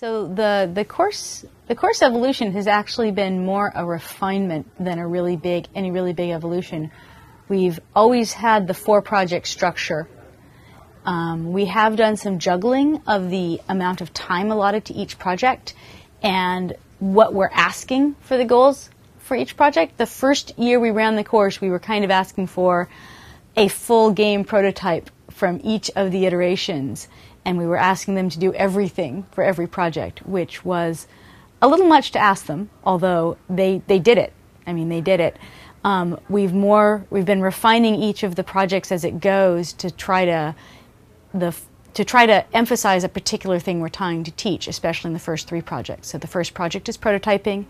So the, the course the course evolution has actually been more a refinement than a really big any really big evolution. We've always had the four project structure. Um, we have done some juggling of the amount of time allotted to each project and what we're asking for the goals for each project. The first year we ran the course, we were kind of asking for a full game prototype from each of the iterations and we were asking them to do everything for every project, which was a little much to ask them, although they, they did it. I mean, they did it. Um, we've more we've been refining each of the projects as it goes to try to the to try to emphasize a particular thing we're trying to teach, especially in the first three projects. So the first project is prototyping,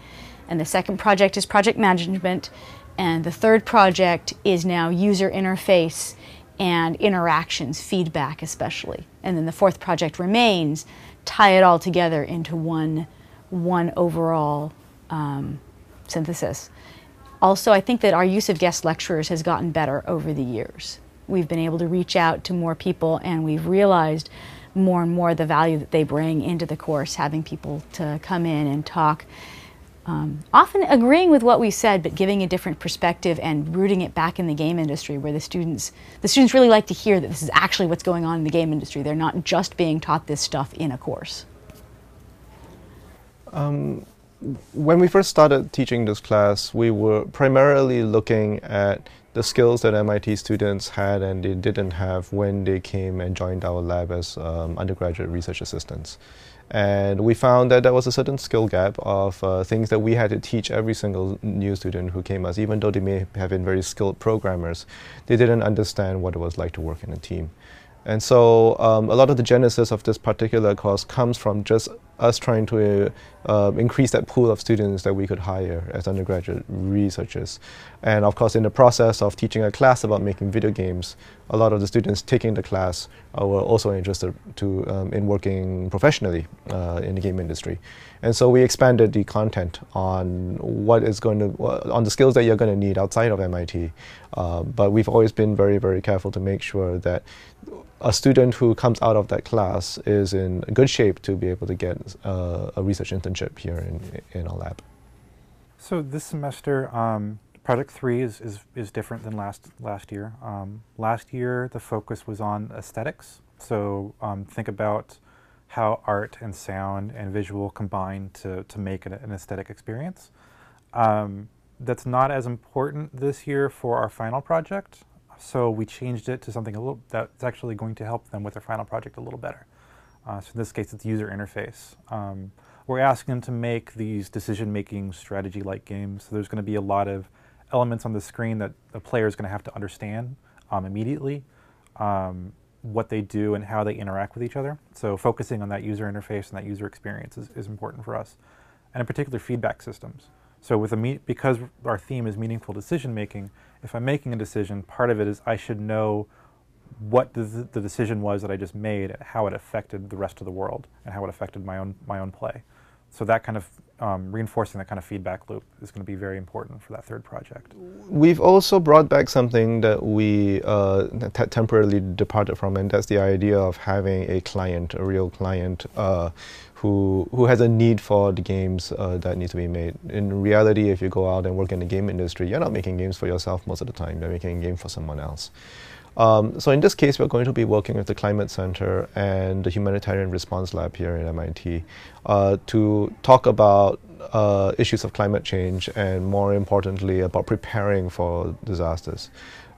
and the second project is project management, and the third project is now user interface and interactions, feedback especially. And then the fourth project remains, tie it all together into one, one overall um, synthesis. Also, I think that our use of guest lecturers has gotten better over the years. We've been able to reach out to more people and we've realized more and more the value that they bring into the course, having people to come in and talk um, often agreeing with what we said, but giving a different perspective and rooting it back in the game industry, where the students the students really like to hear that this is actually what's going on in the game industry. They're not just being taught this stuff in a course. Um, when we first started teaching this class, we were primarily looking at the skills that MIT students had and they didn't have when they came and joined our lab as um, undergraduate research assistants. And we found that there was a certain skill gap of uh, things that we had to teach every single new student who came us, even though they may have been very skilled programmers, they didn't understand what it was like to work in a team. And so um, a lot of the genesis of this particular course comes from just us trying to uh, increase that pool of students that we could hire as undergraduate researchers. And of course, in the process of teaching a class about making video games, a lot of the students taking the class uh, were also interested to, um, in working professionally uh, in the game industry. And so we expanded the content on what is going to, uh, on the skills that you're going to need outside of MIT. Uh, but we've always been very, very careful to make sure that a student who comes out of that class is in good shape to be able to get uh, a research internship here in, in our lab. So this semester, um, Project 3 is, is, is different than last, last year. Um, last year, the focus was on aesthetics. So um, think about how art and sound and visual combine to, to make an, an aesthetic experience. Um, that's not as important this year for our final project. So we changed it to something a little that's actually going to help them with their final project a little better. Uh, so in this case, it's user interface. Um, we're asking them to make these decision-making strategy-like games. So there's going to be a lot of elements on the screen that the player is going to have to understand um, immediately um, what they do and how they interact with each other. So focusing on that user interface and that user experience is, is important for us. And in particular, feedback systems. So with a because our theme is meaningful decision making, if I'm making a decision, part of it is I should know what the, the decision was that I just made, and how it affected the rest of the world, and how it affected my own my own play. So that kind of um, reinforcing that kind of feedback loop is going to be very important for that third project. We've also brought back something that we uh, temporarily departed from, and that's the idea of having a client, a real client, uh, who who has a need for the games uh, that need to be made. In reality, if you go out and work in the game industry, you're not making games for yourself most of the time. You're making a game for someone else. Um, so in this case, we're going to be working with the Climate Center and the Humanitarian Response Lab here at MIT uh, to talk about uh, issues of climate change and more importantly about preparing for disasters.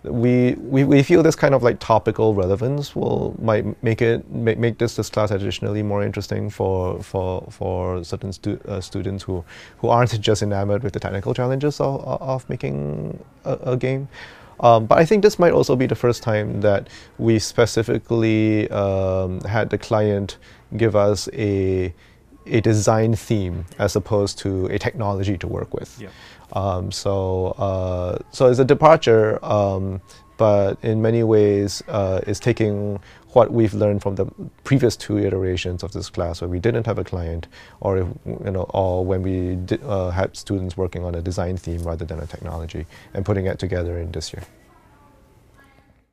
We, we, we feel this kind of like topical relevance will might make it make, make this, this class additionally more interesting for for for certain stu uh, students who who aren't just enamored with the technical challenges of, of making a, a game. Um, but I think this might also be the first time that we specifically um, had the client give us a a design theme as opposed to a technology to work with. Yeah. Um, so uh, so it's a departure, um, but in many ways uh, it's taking what we've learned from the previous two iterations of this class where we didn't have a client or if, you know or when we uh, had students working on a design theme rather than a technology and putting it together in this year.